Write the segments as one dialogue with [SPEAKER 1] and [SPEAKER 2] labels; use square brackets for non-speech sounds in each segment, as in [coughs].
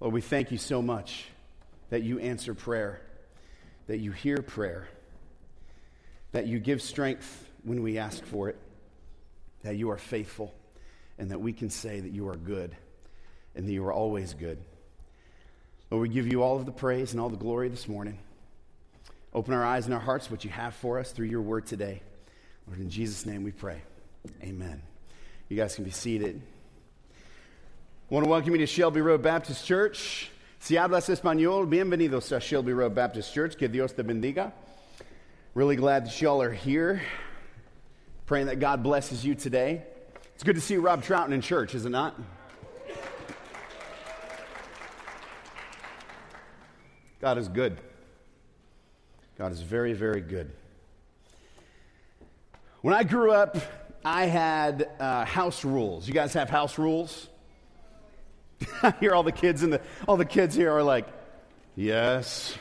[SPEAKER 1] Lord, we thank you so much that you answer prayer, that you hear prayer, that you give strength when we ask for it, that you are faithful, and that we can say that you are good and that you are always good. Lord, we give you all of the praise and all the glory this morning. Open our eyes and our hearts what you have for us through your word today. Lord, in Jesus' name we pray. Amen. You guys can be seated. I want to welcome you to Shelby Road Baptist Church. Si hablas español, bienvenidos a Shelby Road Baptist Church. Que Dios te bendiga. Really glad that y'all are here. Praying that God blesses you today. It's good to see Rob Trouton in church, is it not? God is good. God is very, very good. When I grew up, I had uh, house rules. You guys have house rules? [laughs] I hear all the kids in the all the kids here are like, "Yes."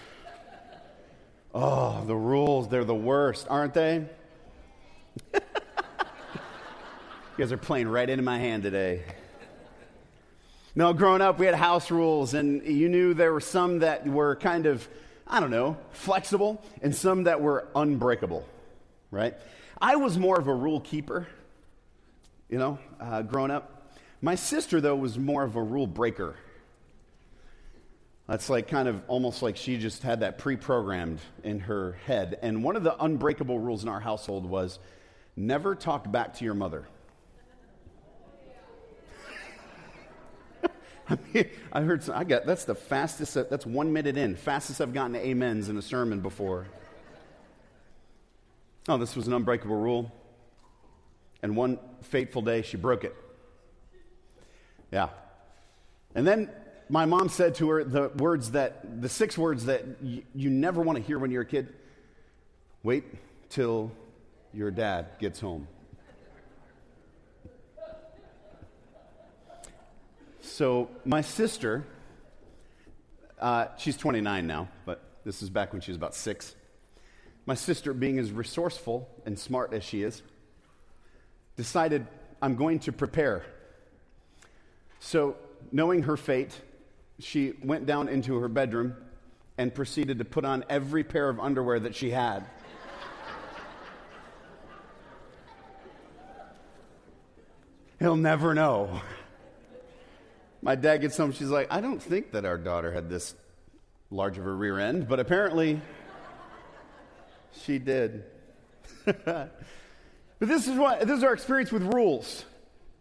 [SPEAKER 1] Oh, the rules, they're the worst, aren't they? you guys are playing right into my hand today. No, growing up, we had house rules, and you knew there were some that were kind of, I don't know, flexible, and some that were unbreakable, right? I was more of a rule keeper, you know, uh, growing up. My sister, though, was more of a rule breaker. That's like kind of almost like she just had that pre programmed in her head. And one of the unbreakable rules in our household was never talk back to your mother. [laughs] I mean, I heard, some, I got, that's the fastest, that's one minute in, fastest I've gotten amens in a sermon before. Oh, this was an unbreakable rule. And one fateful day, she broke it. Yeah. And then my mom said to her the words that, the six words that y- you never want to hear when you're a kid wait till your dad gets home. So, my sister, uh, she's 29 now, but this is back when she was about six. My sister, being as resourceful and smart as she is, decided, I'm going to prepare. So, knowing her fate, she went down into her bedroom and proceeded to put on every pair of underwear that she had. He'll never know. My dad gets home, she's like, I don't think that our daughter had this large of a rear end, but apparently she did. [laughs] but this is what this is our experience with rules.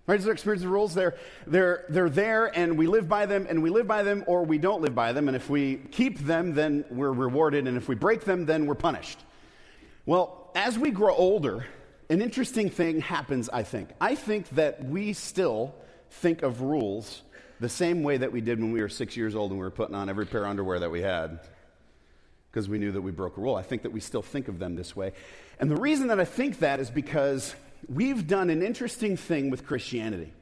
[SPEAKER 1] Right? Is our experience rules. They're, they're, they're there and we live by them and we live by them or we don't live by them. And if we keep them, then we're rewarded. And if we break them, then we're punished. Well, as we grow older, an interesting thing happens, I think. I think that we still think of rules the same way that we did when we were six years old and we were putting on every pair of underwear that we had because we knew that we broke a rule. I think that we still think of them this way. And the reason that I think that is because we've done an interesting thing with Christianity.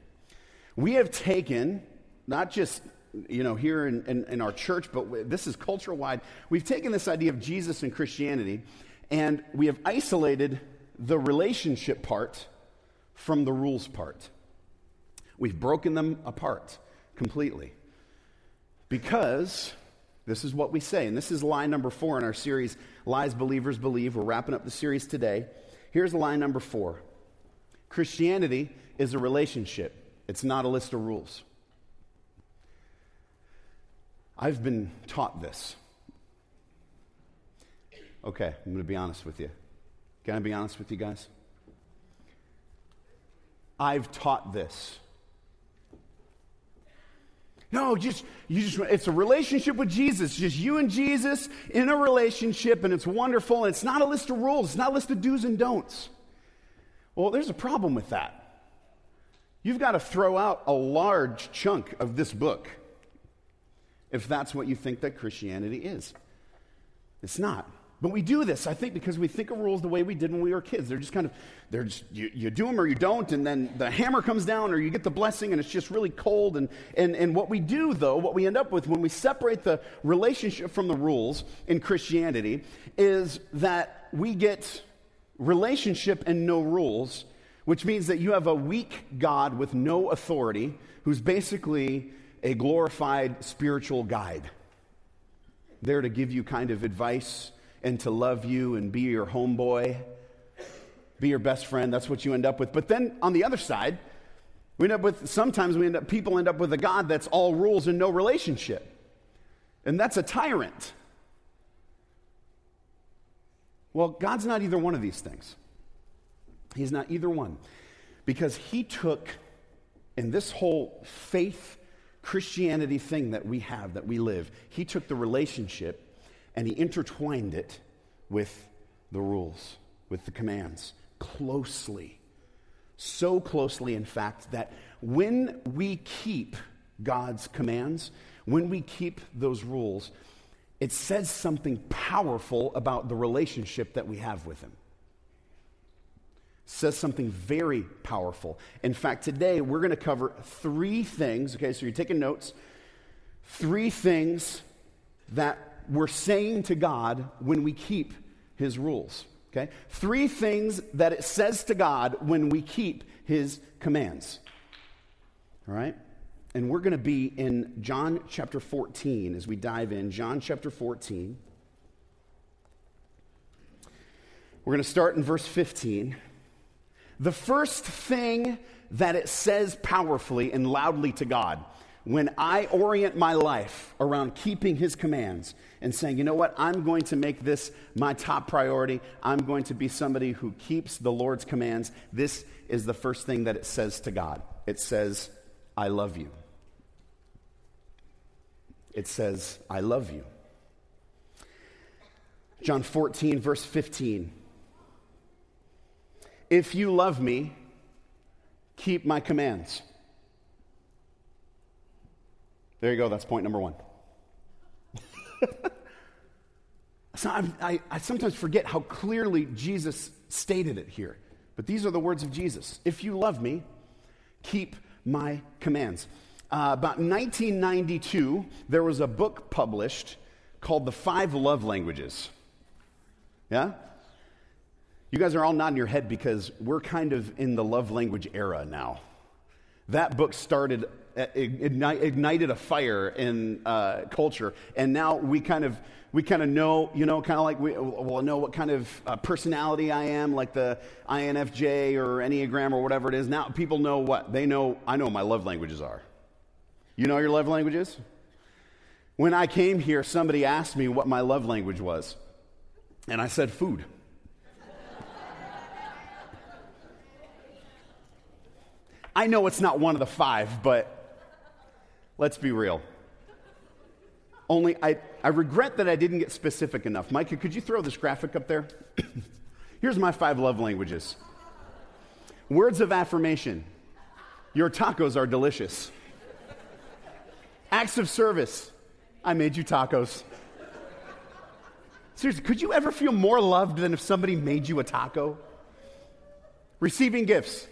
[SPEAKER 1] We have taken, not just you know, here in, in, in our church, but this is culture wide. We've taken this idea of Jesus and Christianity and we have isolated the relationship part from the rules part. We've broken them apart completely. Because this is what we say, and this is line number four in our series, Lies Believers Believe. We're wrapping up the series today. Here's line number four Christianity is a relationship, it's not a list of rules. I've been taught this. Okay, I'm going to be honest with you. Can I be honest with you guys? I've taught this. No, just you just it's a relationship with Jesus. Just you and Jesus in a relationship, and it's wonderful, and it's not a list of rules, it's not a list of do's and don'ts. Well, there's a problem with that. You've got to throw out a large chunk of this book if that's what you think that Christianity is. It's not. But we do this, I think, because we think of rules the way we did when we were kids. They're just kind of, they're just, you, you do them or you don't, and then the hammer comes down or you get the blessing and it's just really cold. And, and, and what we do, though, what we end up with when we separate the relationship from the rules in Christianity is that we get relationship and no rules, which means that you have a weak God with no authority who's basically a glorified spiritual guide, there to give you kind of advice and to love you and be your homeboy, be your best friend. That's what you end up with. But then on the other side, we end up with sometimes we end up people end up with a God that's all rules and no relationship. And that's a tyrant. Well, God's not either one of these things. He's not either one. Because he took in this whole faith Christianity thing that we have, that we live, he took the relationship and he intertwined it with the rules, with the commands, closely. So closely, in fact, that when we keep God's commands, when we keep those rules, it says something powerful about the relationship that we have with Him. says something very powerful. In fact, today we're going to cover three things. Okay, so you're taking notes. Three things that we're saying to God when we keep His rules. Okay? Three things that it says to God when we keep His commands. All right? And we're going to be in John chapter 14 as we dive in. John chapter 14. We're going to start in verse 15. The first thing that it says powerfully and loudly to God when I orient my life around keeping His commands and saying, you know what, I'm going to make this my top priority. I'm going to be somebody who keeps the Lord's commands. This is the first thing that it says to God. It says, I love you it says, I love you. John 14, verse 15. If you love me, keep my commands. There you go, that's point number one. [laughs] so I, I, sometimes forget how clearly Jesus stated it here. But these are the words of Jesus. If you love me, keep my commands. Uh, about 1992, there was a book published called The Five Love Languages. Yeah? You guys are all nodding your head because we're kind of in the love language era now. That book started, uh, ignited a fire in uh, culture, and now we kind of we kind of know, you know, kind of like we will know what kind of uh, personality I am, like the INFJ or Enneagram or whatever it is. Now people know what they know. I know my love languages are. You know your love languages? When I came here, somebody asked me what my love language was, and I said food. I know it's not one of the five, but let's be real. Only I, I regret that I didn't get specific enough. Micah, could you throw this graphic up there? [coughs] Here's my five love languages words of affirmation. Your tacos are delicious. Acts of service. I made you tacos. Seriously, could you ever feel more loved than if somebody made you a taco? Receiving gifts.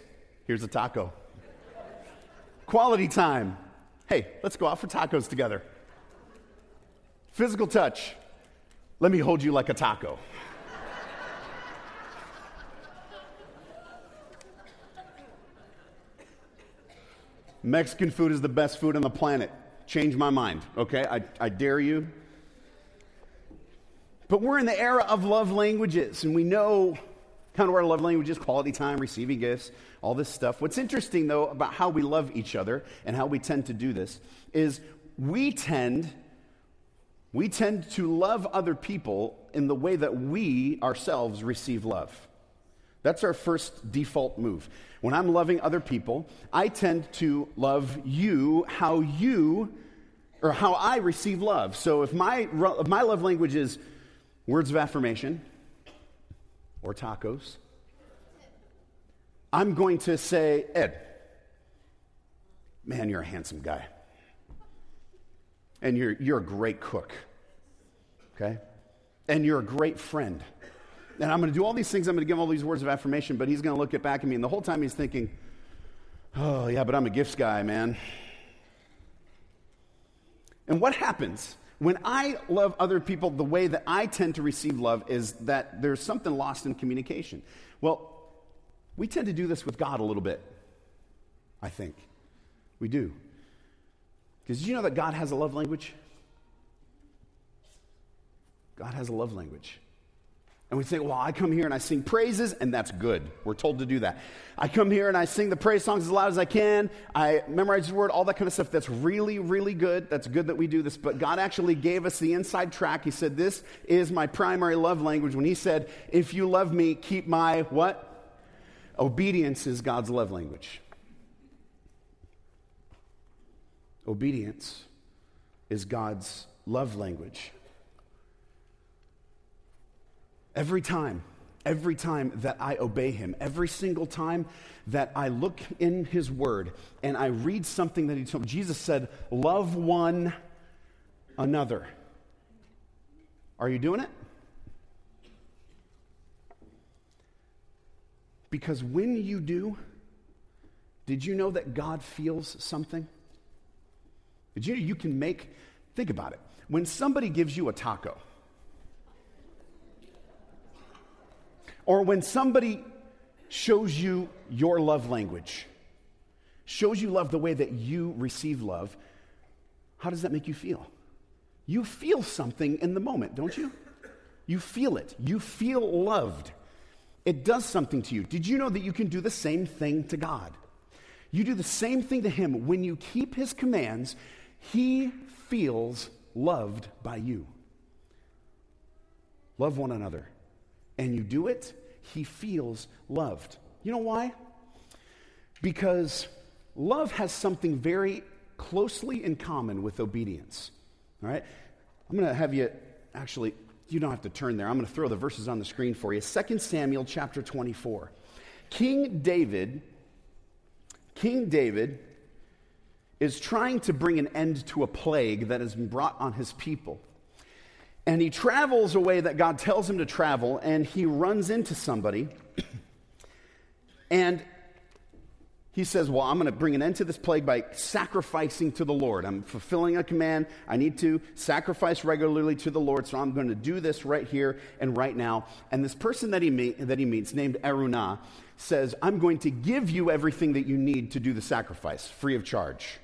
[SPEAKER 1] Here's a taco. Quality time. Hey, let's go out for tacos together. Physical touch. Let me hold you like a taco. Mexican food is the best food on the planet change my mind, okay? I, I dare you. But we're in the era of love languages, and we know kind of our love languages quality time, receiving gifts, all this stuff. What's interesting, though, about how we love each other and how we tend to do this is we tend. We tend to love other people in the way that we ourselves receive love. That's our first default move. When I'm loving other people, I tend to love you how you or how I receive love. So if my, if my love language is words of affirmation or tacos, I'm going to say, Ed, man, you're a handsome guy. And you're, you're a great cook. Okay? And you're a great friend. And I'm going to do all these things. I'm going to give all these words of affirmation, but he's going to look it back at me. And the whole time he's thinking, oh, yeah, but I'm a gifts guy, man. And what happens when I love other people the way that I tend to receive love is that there's something lost in communication. Well, we tend to do this with God a little bit, I think. We do. Because did you know that God has a love language? God has a love language. And we say, well, I come here and I sing praises, and that's good. We're told to do that. I come here and I sing the praise songs as loud as I can. I memorize the word, all that kind of stuff. That's really, really good. That's good that we do this. But God actually gave us the inside track. He said, This is my primary love language. When He said, If you love me, keep my what? Obedience is God's love language. Obedience is God's love language. Every time, every time that I obey him, every single time that I look in his word and I read something that he told me, Jesus said, Love one another. Are you doing it? Because when you do, did you know that God feels something? Did you know you can make, think about it. When somebody gives you a taco, or when somebody shows you your love language, shows you love the way that you receive love, how does that make you feel? You feel something in the moment, don't you? You feel it. You feel loved. It does something to you. Did you know that you can do the same thing to God? You do the same thing to Him. When you keep His commands, He feels loved by you. Love one another. And you do it, He feels loved. You know why? Because love has something very closely in common with obedience. All right? I'm going to have you actually you don't have to turn there. I'm going to throw the verses on the screen for you. 2 Samuel chapter 24. King David, King David is trying to bring an end to a plague that has been brought on his people. And he travels a way that God tells him to travel, and he runs into somebody. and he says, Well, I'm going to bring an end to this plague by sacrificing to the Lord. I'm fulfilling a command. I need to sacrifice regularly to the Lord, so I'm going to do this right here and right now. And this person that he, meet, that he meets, named Araunah, says, I'm going to give you everything that you need to do the sacrifice, free of charge.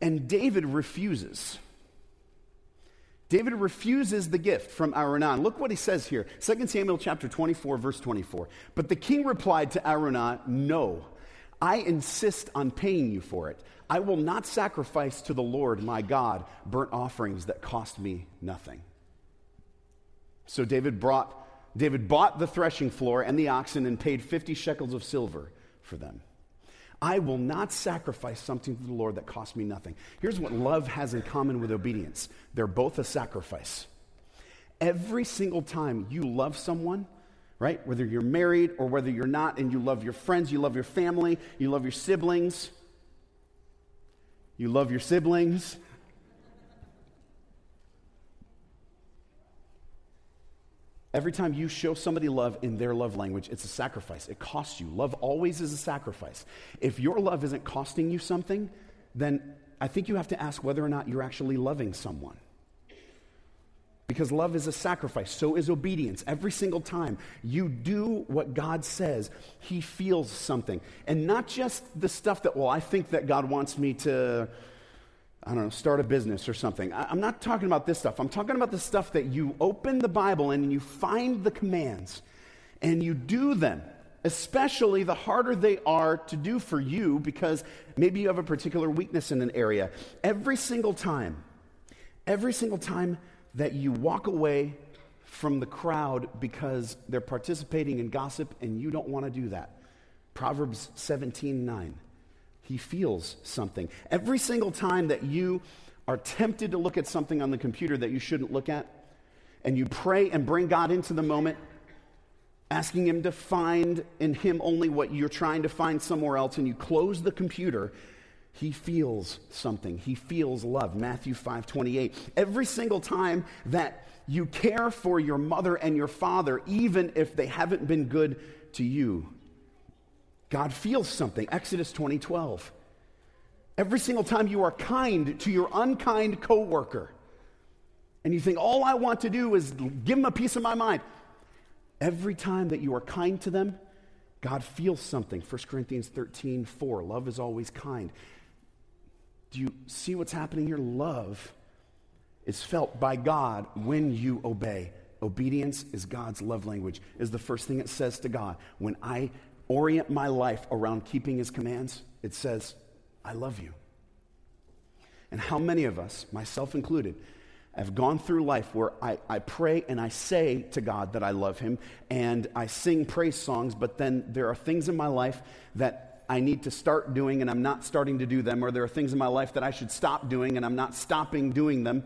[SPEAKER 1] And David refuses. David refuses the gift from Araunah. Look what he says here 2 Samuel chapter 24, verse 24. But the king replied to Araunah, No, I insist on paying you for it. I will not sacrifice to the Lord my God burnt offerings that cost me nothing. So David brought David bought the threshing floor and the oxen and paid 50 shekels of silver for them. I will not sacrifice something to the Lord that costs me nothing. Here's what love has in common with obedience they're both a sacrifice. Every single time you love someone, right, whether you're married or whether you're not, and you love your friends, you love your family, you love your siblings, you love your siblings, Every time you show somebody love in their love language, it's a sacrifice. It costs you. Love always is a sacrifice. If your love isn't costing you something, then I think you have to ask whether or not you're actually loving someone. Because love is a sacrifice, so is obedience. Every single time you do what God says, He feels something. And not just the stuff that, well, I think that God wants me to I don't know, start a business or something. I, am not talking about this stuff. I'm talking about the stuff that you open the Bible and you find the commands and you do them, especially the harder they are to do for you because maybe you have a particular weakness in an area. Every single time, every single time that you walk away from the crowd because they're participating in gossip and you don't want to do that. Proverbs 17 9 he feels something. Every single time that you are tempted to look at something on the computer that you shouldn't look at, and you pray and bring God into the moment, asking Him to find in Him only what you're trying to find somewhere else, and you close the computer, He feels something. He feels love. Matthew 5 28. Every single time that you care for your mother and your father, even if they haven't been good to you, God feels something. Exodus 2012. Every single time you are kind to your unkind coworker, and you think, all I want to do is give them a piece of my mind. Every time that you are kind to them, God feels something. 1 Corinthians 13, 4. Love is always kind. Do you see what's happening here? Love is felt by God when you obey. Obedience is God's love language, is the first thing it says to God. When I orient my life around keeping his commands, it says, I love you. And how many of us, myself included, have gone through life where I, I pray and I say to God that I love him and I sing praise songs, but then there are things in my life that I need to start doing and I'm not starting to do them, or there are things in my life that I should stop doing and I'm not stopping doing them.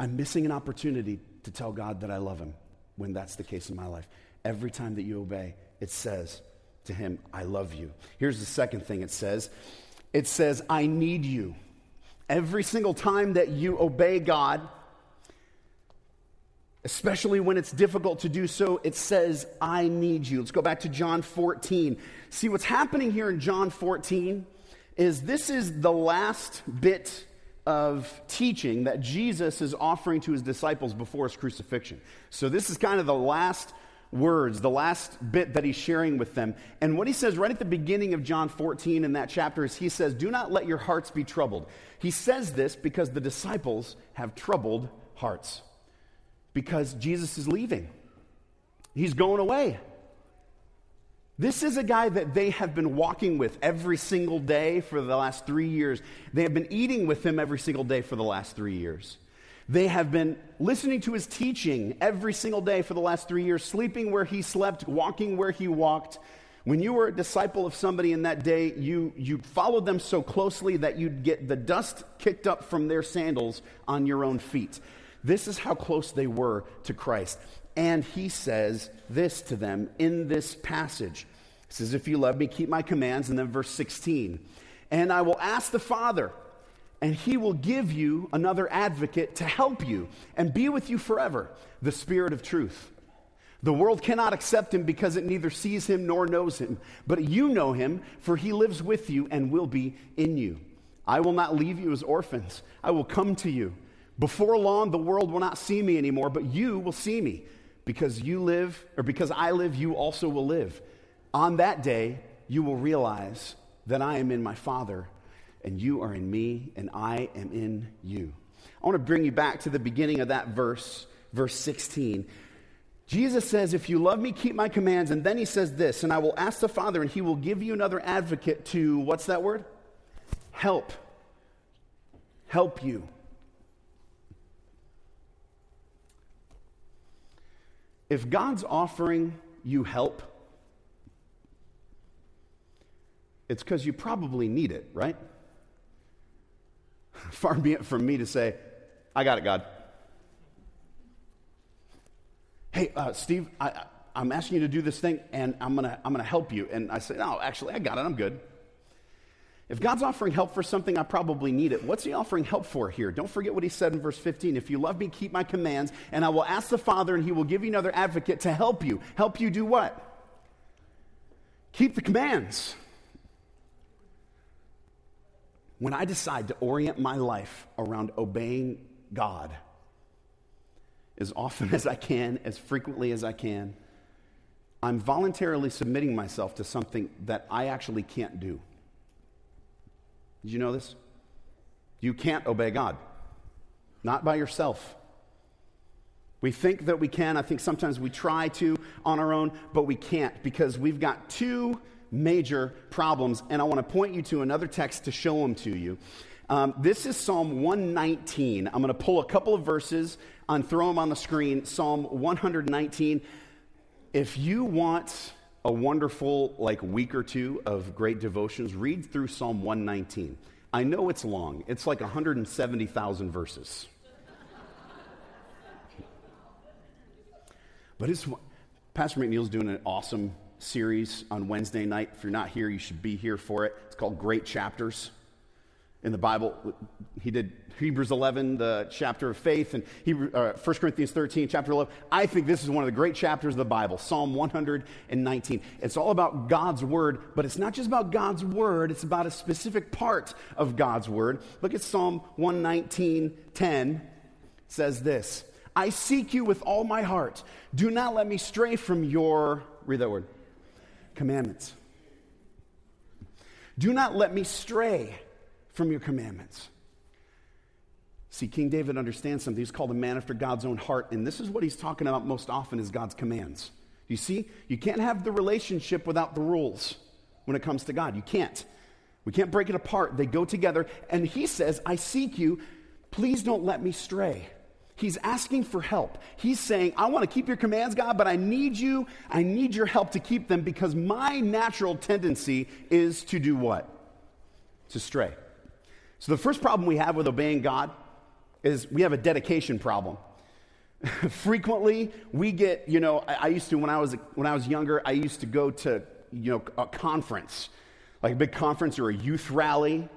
[SPEAKER 1] I'm missing an opportunity to tell God that I love him when that's the case in my life. Every time that you obey, it says to him, I love you. Here's the second thing it says it says, I need you. Every single time that you obey God, especially when it's difficult to do so, it says, I need you. Let's go back to John 14. See, what's happening here in John 14 is this is the last bit of teaching that Jesus is offering to his disciples before his crucifixion. So, this is kind of the last words, the last bit that he's sharing with them. And what he says right at the beginning of John 14 in that chapter is he says, Do not let your hearts be troubled. He says this because the disciples have troubled hearts, because Jesus is leaving, he's going away. This is a guy that they have been walking with every single day for the last three years. They have been eating with him every single day for the last three years. They have been listening to his teaching every single day for the last three years, sleeping where he slept, walking where he walked. When you were a disciple of somebody in that day, you, you followed them so closely that you'd get the dust kicked up from their sandals on your own feet. This is how close they were to Christ. And he says this to them in this passage. He says, If you love me, keep my commands. And then verse 16. And I will ask the Father, and he will give you another advocate to help you and be with you forever the Spirit of truth. The world cannot accept him because it neither sees him nor knows him. But you know him, for he lives with you and will be in you. I will not leave you as orphans, I will come to you. Before long, the world will not see me anymore, but you will see me. Because you live, or because I live, you also will live. On that day, you will realize that I am in my Father, and you are in me, and I am in you. I want to bring you back to the beginning of that verse, verse 16. Jesus says, If you love me, keep my commands. And then he says this, and I will ask the Father, and he will give you another advocate to, what's that word? Help. Help you. If God's offering you help, it's because you probably need it, right? [laughs] Far be it from me to say, I got it, God. Hey, uh, Steve, I, am asking you to do this thing, and I'm to I'm to help you. And I say, No, actually, I got it. I'm good. If God's offering help for something, I probably need it. What's he offering help for here? Don't forget what he said in verse 15. If you love me, keep my commands, and I will ask the Father, and he will give you another advocate to help you. Help you do what? Keep the commands. When I decide to orient my life around obeying God as often [laughs] as I can, as frequently as I can, I'm voluntarily submitting myself to something that I actually can't do. Did you know this? You can't obey God, not by yourself. We think that we can. I think sometimes we try to on our own, but we can't because we've got two major problems. And I want to point you to another text to show them to you. Um, this is Psalm 119. I'm going to pull a couple of verses and throw them on the screen. Psalm 119. If you want a wonderful like week or two of great devotions, read through Psalm 119. I know it's long. It's like 170,000 verses. but it's Pastor McNeil's doing an awesome series on Wednesday night. If you're not here, you should be here for it. It's called Great Chapters in the Bible. He did Hebrews 11, the chapter of faith, and Hebrew, uh, 1 Corinthians 13, chapter 11. I think this is one of the great chapters of the Bible, Psalm 119. It's all about God's word, but it's not just about God's word, it's about a specific part of God's word. Look at Psalm 119, 10 says this I seek you with all my heart. Do not let me stray from your, read that word, commandments. Do not let me stray from your commandments. See, King David understands something. He's called a man after God's own heart, and this is what he's talking about most often is God's commands. You see, you can't have the relationship without the rules when it comes to God. You can't. We can't break it apart. They go together, and he says, I seek you. Please don't let me stray. He's asking for help. He's saying, I want to keep your commands, God, but I need you. I need your help to keep them because my natural tendency is to do what? To stray. So the first problem we have with obeying God is we have a dedication problem. [laughs] Frequently, we get, you know, I, I, used to, when I, was, when I was younger, I used to go to, you know, a conference, like a big conference or a youth rally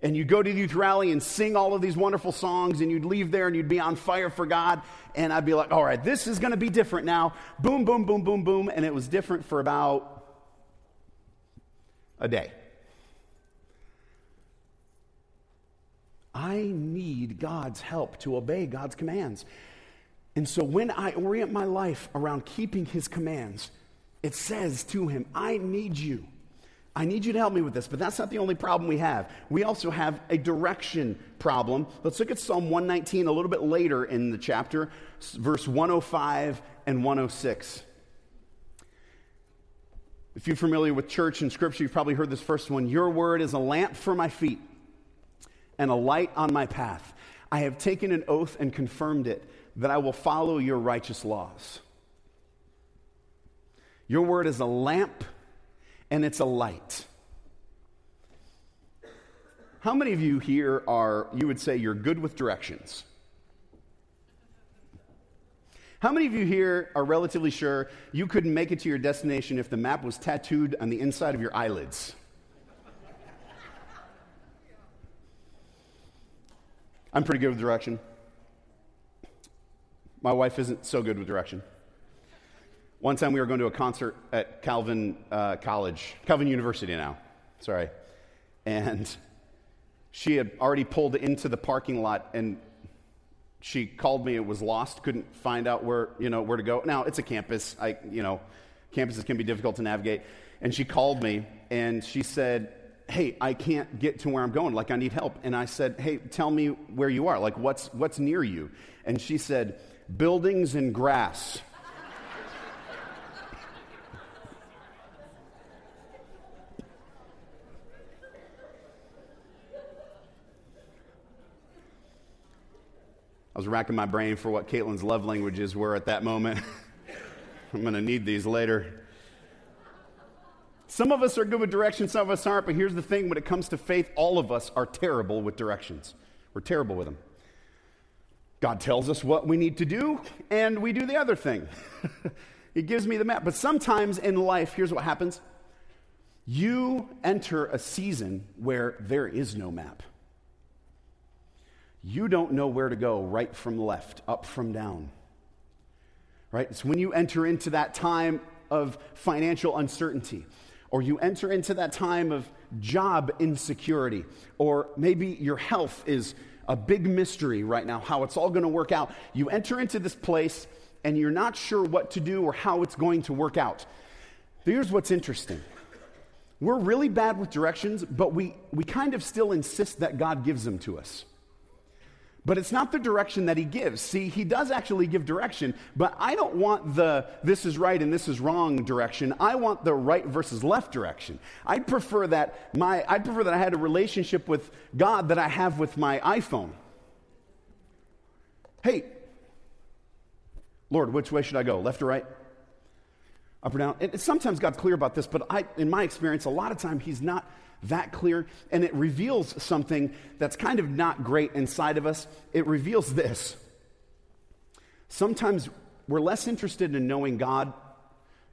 [SPEAKER 1] and you'd go to the youth rally and sing all of these wonderful songs, and you'd leave there and you'd be on fire for God. And I'd be like, all right, this is going to be different now. Boom, boom, boom, boom, boom. And it was different for about a day. I need God's help to obey God's commands. And so when I orient my life around keeping his commands, it says to him, I need you. I need you to help me with this, but that's not the only problem we have. We also have a direction problem. Let's look at Psalm 119 a little bit later in the chapter, verse 105 and 106. If you're familiar with church and scripture, you've probably heard this first one Your word is a lamp for my feet and a light on my path. I have taken an oath and confirmed it that I will follow your righteous laws. Your word is a lamp and it's a light. How many of you here are, you would say, you're good with directions? How many of you here are relatively sure you couldn't make it to your destination if the map was tattooed on the inside of your eyelids? I'm pretty good with direction. My wife isn't so good with direction. One time we were going to a concert at Calvin uh, College, Calvin University now, sorry. And she had already pulled into the parking lot and she called me. It was lost, couldn't find out where, you know, where to go. Now, it's a campus. I, you know, campuses can be difficult to navigate. And she called me and she said, hey, I can't get to where I'm going. Like, I need help. And I said, hey, tell me where you are. Like, what's, what's near you? And she said, buildings and grass. I was racking my brain for what Caitlin's love languages were at that moment. [laughs] I'm going to need these later. Some of us are good with directions, some of us aren't, but here's the thing when it comes to faith, all of us are terrible with directions. We're terrible with them. God tells us what we need to do, and we do the other thing. [laughs] he gives me the map. But sometimes in life, here's what happens you enter a season where there is no map you don't know where to go right from left, up from down. Right? It's when you enter into that time of financial uncertainty, or you enter into that time of job insecurity, or maybe your health is a big mystery right now, how it's all going to work out. You enter into this place and you're not sure what to do or how it's going to work out. Here's what's interesting. We're really bad with directions, but we, we kind of still insist that God gives them to us. But it's not the direction that he gives. See, he does actually give direction, but I don't want the this is right and this is wrong direction. I want the right versus left direction. I'd prefer that my I'd prefer that I had a relationship with God that I have with my iPhone. Hey, Lord, which way should I go? Left or right? Up or down? And sometimes God's clear about this, but I, in my experience, a lot of time He's not that clear, and it reveals something that's kind of not great inside of us. It reveals this. Sometimes we're less interested in knowing God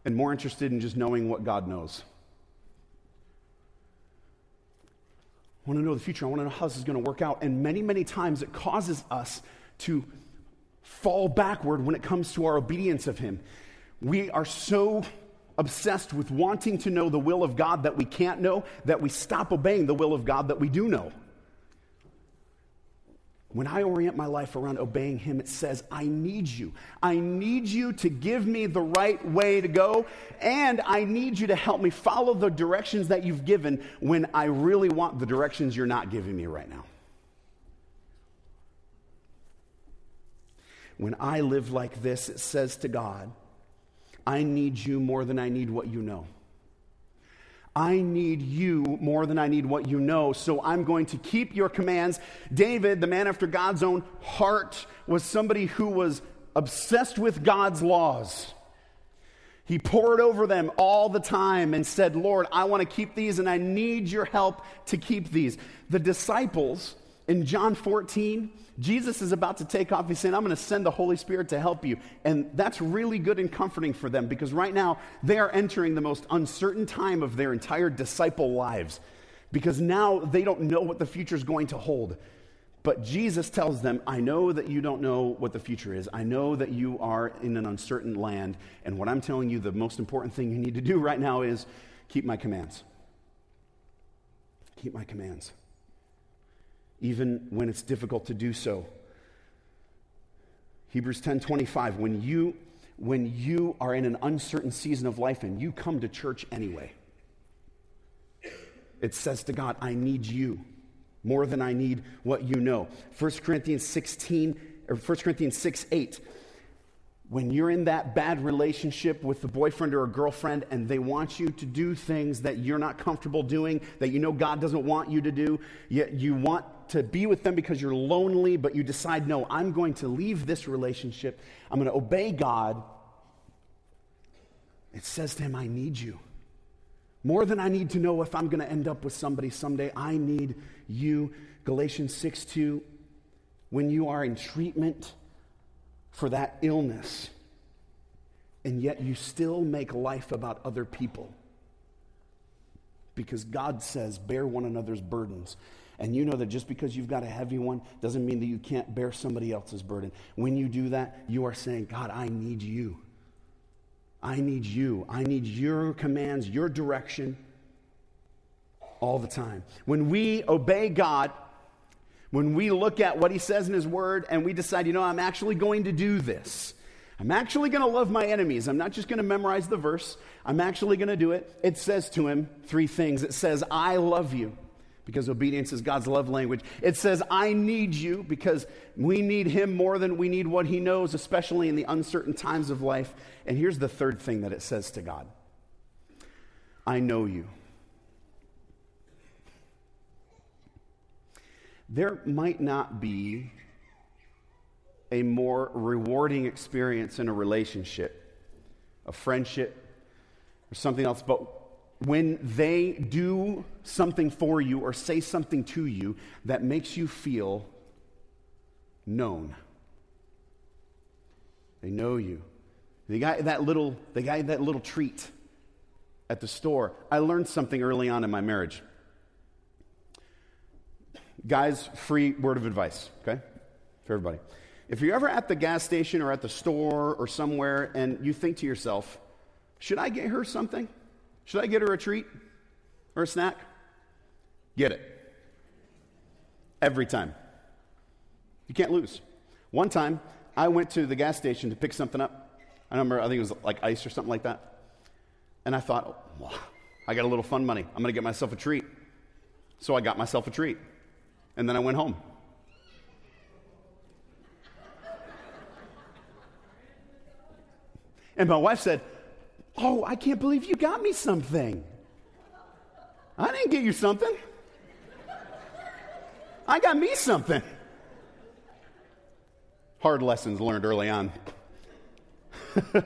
[SPEAKER 1] and more interested in just knowing what God knows. I want to know the future. I want to know how this is going to work out. And many, many times it causes us to fall backward when it comes to our obedience of Him. We are so obsessed with wanting to know the will of God that we can't know, that we stop obeying the will of God that we do know. When I orient my life around obeying Him, it says, I need you. I need you to give me the right way to go, and I need you to help me follow the directions that you've given when I really want the directions you're not giving me right now. When I live like this, it says to God, I need you more than I need what you know. I need you more than I need what you know, so I'm going to keep your commands. David, the man after God's own heart, was somebody who was obsessed with God's laws. He pored over them all the time and said, Lord, I want to keep these and I need your help to keep these. The disciples in John 14, Jesus is about to take off. He's saying, I'm going to send the Holy Spirit to help you. And that's really good and comforting for them because right now they are entering the most uncertain time of their entire disciple lives because now they don't know what the future is going to hold. But Jesus tells them, I know that you don't know what the future is. I know that you are in an uncertain land. And what I'm telling you, the most important thing you need to do right now is keep my commands. Keep my commands even when it's difficult to do so. Hebrews 10:25 when you when you are in an uncertain season of life and you come to church anyway. It says to God, I need you more than I need what you know. 1 Corinthians 16 or 1 Corinthians 6 8 when you're in that bad relationship with a boyfriend or a girlfriend and they want you to do things that you're not comfortable doing, that you know God doesn't want you to do, yet you want to be with them because you're lonely, but you decide, no, I'm going to leave this relationship, I'm going to obey God. It says to him, I need you. More than I need to know if I'm going to end up with somebody someday, I need you. Galatians 6 2, when you are in treatment, for that illness, and yet you still make life about other people. Because God says, bear one another's burdens. And you know that just because you've got a heavy one doesn't mean that you can't bear somebody else's burden. When you do that, you are saying, God, I need you. I need you. I need your commands, your direction all the time. When we obey God, when we look at what he says in his word and we decide, you know, I'm actually going to do this. I'm actually going to love my enemies. I'm not just going to memorize the verse. I'm actually going to do it. It says to him three things. It says, I love you, because obedience is God's love language. It says, I need you, because we need him more than we need what he knows, especially in the uncertain times of life. And here's the third thing that it says to God I know you. there might not be a more rewarding experience in a relationship, a friendship, or something else, but when they do something for you or say something to you that makes you feel known. They know you. They got that little the guy that little treat at the store. I learned something early on in my marriage. Guys, free word of advice, okay? For everybody. If you're ever at the gas station or at the store or somewhere and you think to yourself, should I get her something? Should I get her a treat or a snack? Get it. Every time. You can't lose. One time, I went to the gas station to pick something up. I remember, I think it was like ice or something like that. And I thought, oh, I got a little fun money. I'm going to get myself a treat. So I got myself a treat. And then I went home. And my wife said, Oh, I can't believe you got me something. I didn't get you something. I got me something. Hard lessons learned early on. [laughs]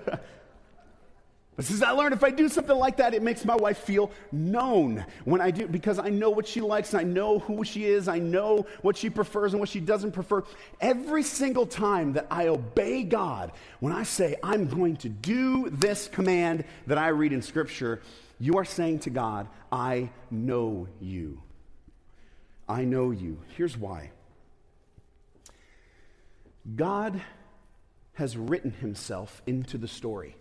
[SPEAKER 1] But since I learned if I do something like that, it makes my wife feel known when I do, because I know what she likes, and I know who she is, I know what she prefers and what she doesn't prefer. Every single time that I obey God, when I say, I'm going to do this command that I read in Scripture, you are saying to God, I know you. I know you. Here's why God has written himself into the story.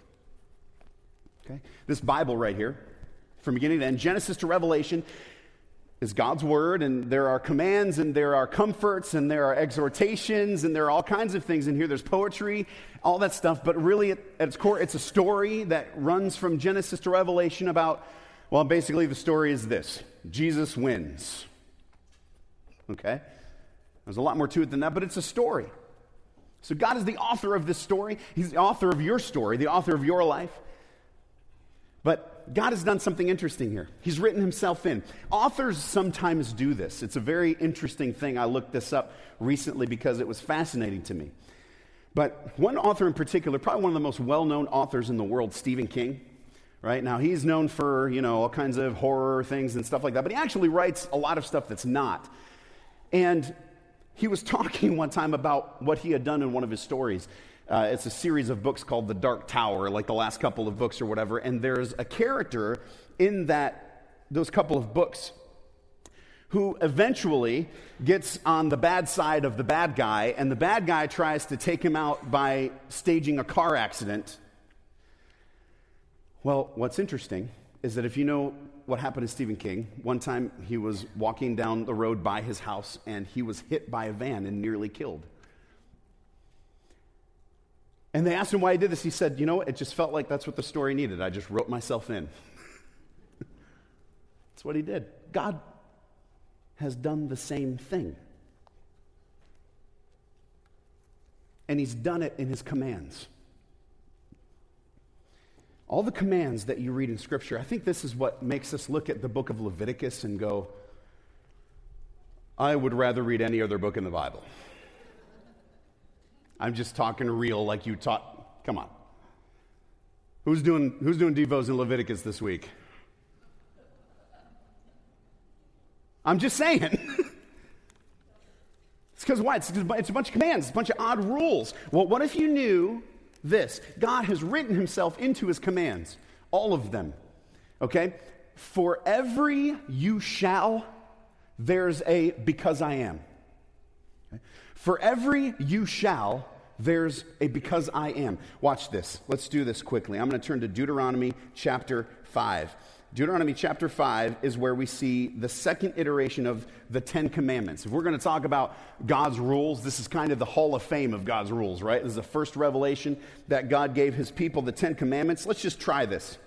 [SPEAKER 1] Okay? This Bible right here, from beginning to end, Genesis to Revelation, is God's word, and there are commands, and there are comforts, and there are exhortations, and there are all kinds of things in here. There's poetry, all that stuff, but really at, its core, it's a story that runs from Genesis to Revelation about, well, basically, the story is this Jesus wins. Okay? There's a lot more to it than that, but it's a story. So, God is the author of this story. He's the author of your story, the author of your life. But God has done something interesting here. He's written himself in. Authors sometimes do this. It's a very interesting thing. I looked this up recently because it was fascinating to me. But one author in particular, probably one of the most well known authors in the world, Stephen King, right? Now, he's known for, you know, all kinds of horror things and stuff like that, but he actually writes a lot of stuff that's not. And he was [laughs] talking one time about what he had done in one of his stories. Uh, it's a series of books called The Dark Tower, like the last couple of books or whatever. And there's a character in that those couple of books who eventually gets on the bad side of the bad guy, and the bad guy tries to take him out by staging a car accident. Well, what's interesting is that if you know what happened to Stephen King, one time he was walking down the road by his house and he was hit by a van and nearly killed. And they asked him why he did this. He said, You know, it just felt like that's what the story needed. I just wrote myself in. [laughs] that's what he did. God has done the same thing. And he's done it in his commands. All the commands that you read in Scripture, I think this is what makes us look at the book of Leviticus and go, I would rather read any other book in the Bible. I'm just talking real like you taught. Come on. Who's doing, who's doing Devos in Leviticus this week? I'm just saying. [laughs] it's because why? It's, it's a bunch of commands, it's a bunch of odd rules. Well, what if you knew this? God has written himself into his commands, all of them. Okay? For every you shall, there's a because I am. For every you shall, there's a because I am. Watch this. Let's do this quickly. I'm going to turn to Deuteronomy chapter 5. Deuteronomy chapter 5 is where we see the second iteration of the Ten Commandments. If we're going to talk about God's rules, this is kind of the hall of fame of God's rules, right? This is the first revelation that God gave his people, the Ten Commandments. Let's just try this.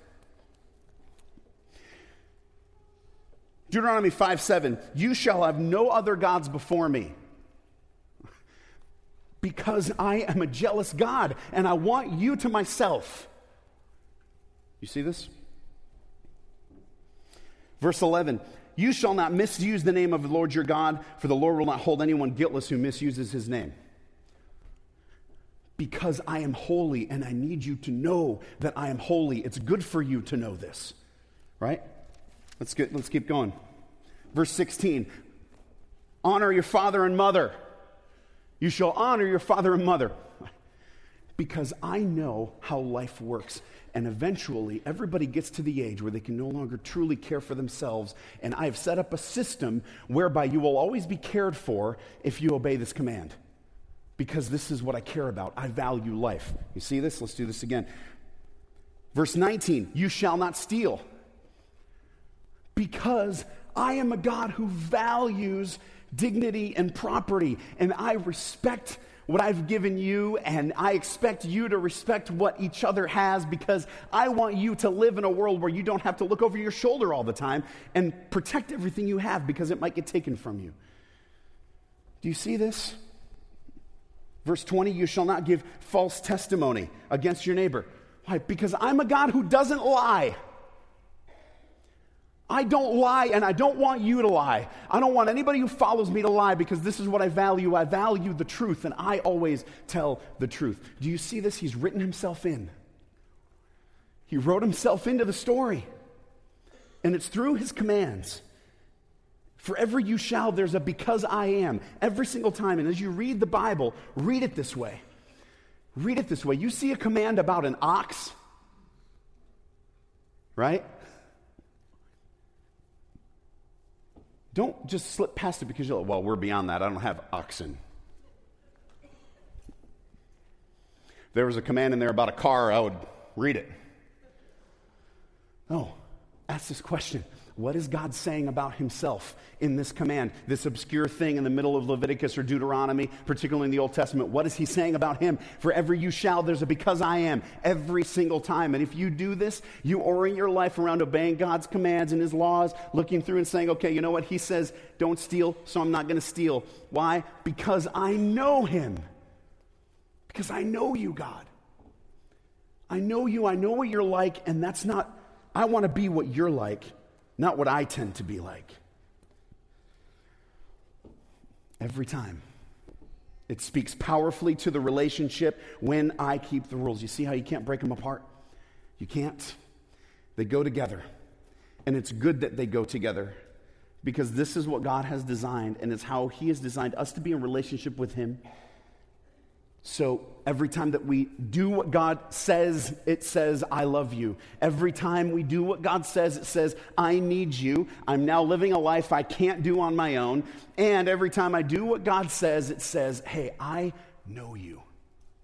[SPEAKER 1] Deuteronomy 5 7, you shall have no other gods before me because I am a jealous God and I want you to myself. You see this? Verse 11 You shall not misuse the name of the Lord your God, for the Lord will not hold anyone guiltless who misuses his name. Because I am holy and I need you to know that I am holy. It's good for you to know this. Right? Let's, get, let's keep going. Verse 16 Honor your father and mother you shall honor your father and mother. Because I know how life works. And eventually, everybody gets to the age where they can no longer truly care for themselves. And I have set up a system whereby you will always be cared for if you obey this command. Because this is what I care about. I value life. You see this? Let's do this again. Verse 19 You shall not steal. Because I am a God who values dignity and property. And I respect what I've given you, and I expect you to respect what each other has because I want you to live in a world where you don't have to look over your shoulder all the time and protect everything you have because it might get taken from you. Do you see this? Verse 20, you shall not give false testimony against your neighbor. Why? Because I'm a God who doesn't lie. I don't lie, and I don't want you to lie. I don't want anybody who follows me to lie because this is what I value. I value the truth, and I always tell the truth. Do you see this? He's written himself in. He wrote himself into the story, and it's through his commands. Forever you shall, there's a because I am every single time. And as you read the Bible, read it this way. Read it this way. You see a command about an ox, right? Don't just slip past it because you're like, well, we're beyond that. I don't have oxen. If there was a command in there about a car, I would read it. No, ask this question What is God saying about himself in this command? This obscure thing in the middle of Leviticus or Deuteronomy, particularly in the Old Testament. What is he saying about him? For every you shall, there's a because I am every single time. And if you do this, you orient your life around obeying God's commands and his laws, looking through and saying, okay, you know what? He says, don't steal, so I'm not going to steal. Why? Because I know him. Because I know you, God. I know you, I know what you're like, and that's not, I want to be what you're like not what I tend to be like. Every time. It speaks powerfully to the relationship when I keep the rules. You see how you can't break them apart? You can't. They go together. And it's good that they go together because this is what God has designed, and it's how He has designed us to be in relationship with Him so every time that we do what God says, it says, I love you. Every time we do what God says, it says, I need you. I'm now living a life I can't do on my own. And every time I do what God says, it says, hey, I know you.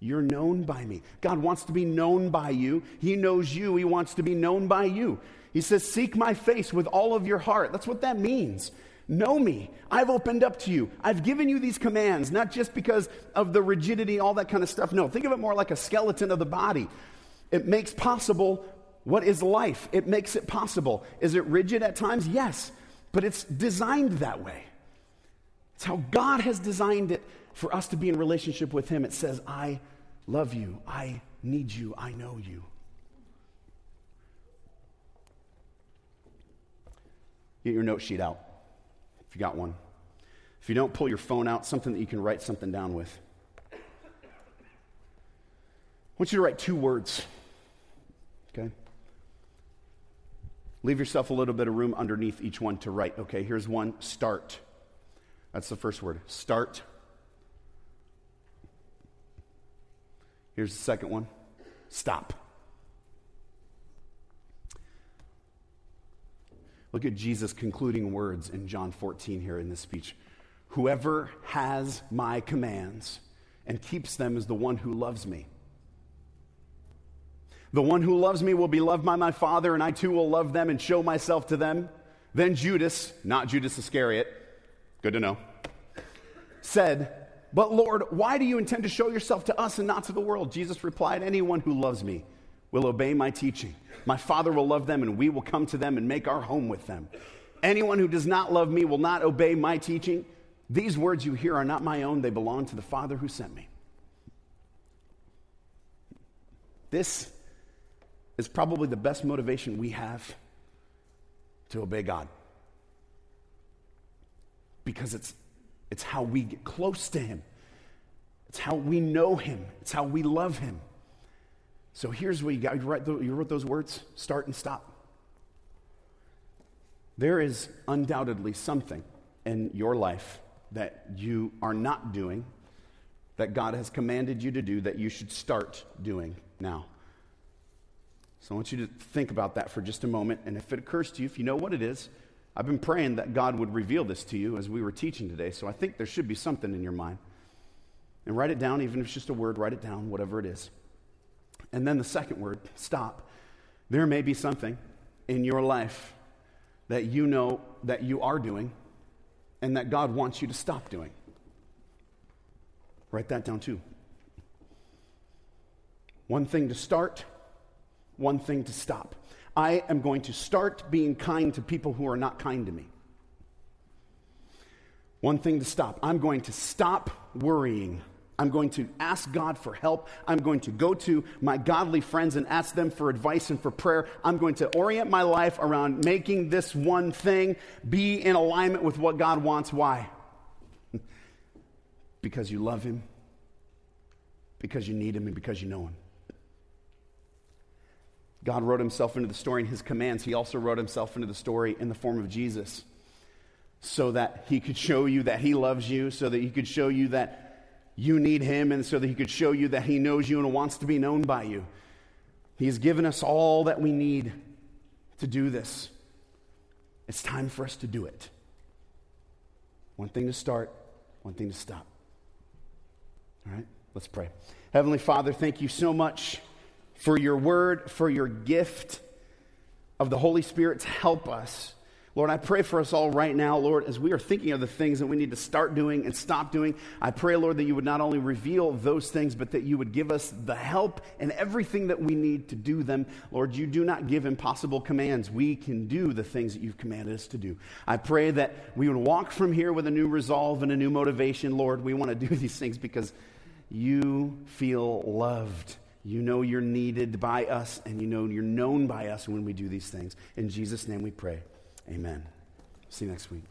[SPEAKER 1] You're known by me. God wants to be known by you. He knows you. He wants to be known by you. He says, Seek my face with all of your heart. That's what that means. Know me. I've opened up to you. I've given you these commands, not just because of the rigidity, all that kind of stuff. No, think of it more like a skeleton of the body. It makes possible what is life. It makes it possible. Is it rigid at times? Yes, but it's designed that way. It's how God has designed it for us to be in relationship with Him. It says, I love you. I need you. I know you. Get your note sheet out you got one. If you don't, pull your phone out, something that you can write something down with. I want you to write two words. Okay? Leave yourself a little bit of room underneath each one to write. Okay, here's one start. That's the first word. Start. Here's the second one stop. Look at Jesus' concluding words in John 14 here in this speech. Whoever has my commands and keeps them is the one who loves me. The one who loves me will be loved by my Father, and I too will love them and show myself to them. Then Judas, not Judas Iscariot, good to know, said, But Lord, why do you intend to show yourself to us and not to the world? Jesus replied, Anyone who loves me will obey my teaching. My Father will love them, and we will come to them and make our home with them. Anyone who does not love me will not obey my teaching. These words you hear are not my own, they belong to the Father who sent me. This is probably the best motivation we have to obey God. Because it's, it's how we get close to Him, it's how we know Him, it's how we love Him. So here's what you got. You, write the, you wrote those words start and stop. There is undoubtedly something in your life that you are not doing that God has commanded you to do that you should start doing now. So I want you to think about that for just a moment. And if it occurs to you, if you know what it is, I've been praying that God would reveal this to you as we were teaching today. So I think there should be something in your mind. And write it down, even if it's just a word, write it down, whatever it is. And then the second word, stop. There may be something in your life that you know that you are doing and that God wants you to stop doing. Write that down too. One thing to start, one thing to stop. I am going to start being kind to people who are not kind to me. One thing to stop. I'm going to stop worrying I'm going to ask God for help. I'm going to go to my godly friends and ask them for advice and for prayer. I'm going to orient my life around making this one thing be in alignment with what God wants. Why? [laughs] because you love Him, because you need Him, and because you know Him. God wrote Himself into the story in His commands. He also wrote Himself into the story in the form of Jesus so that He could show you that He loves you, so that He could show you that you need him, and so that he could show you that he knows you and wants to be known by you. He has given us all that we need to do this. It's time for us to do it. One thing to start, one thing to stop. All right, let's pray. Heavenly Father, thank you so much for your word, for your gift of the Holy Spirit to help us Lord, I pray for us all right now, Lord, as we are thinking of the things that we need to start doing and stop doing. I pray, Lord, that you would not only reveal those things, but that you would give us the help and everything that we need to do them. Lord, you do not give impossible commands. We can do the things that you've commanded us to do. I pray that we would walk from here with a new resolve and a new motivation. Lord, we want to do [laughs] these things because you feel loved. You know you're needed by us, and you know you're known by us when we do these things. In Jesus' name we pray. Amen. See you next week.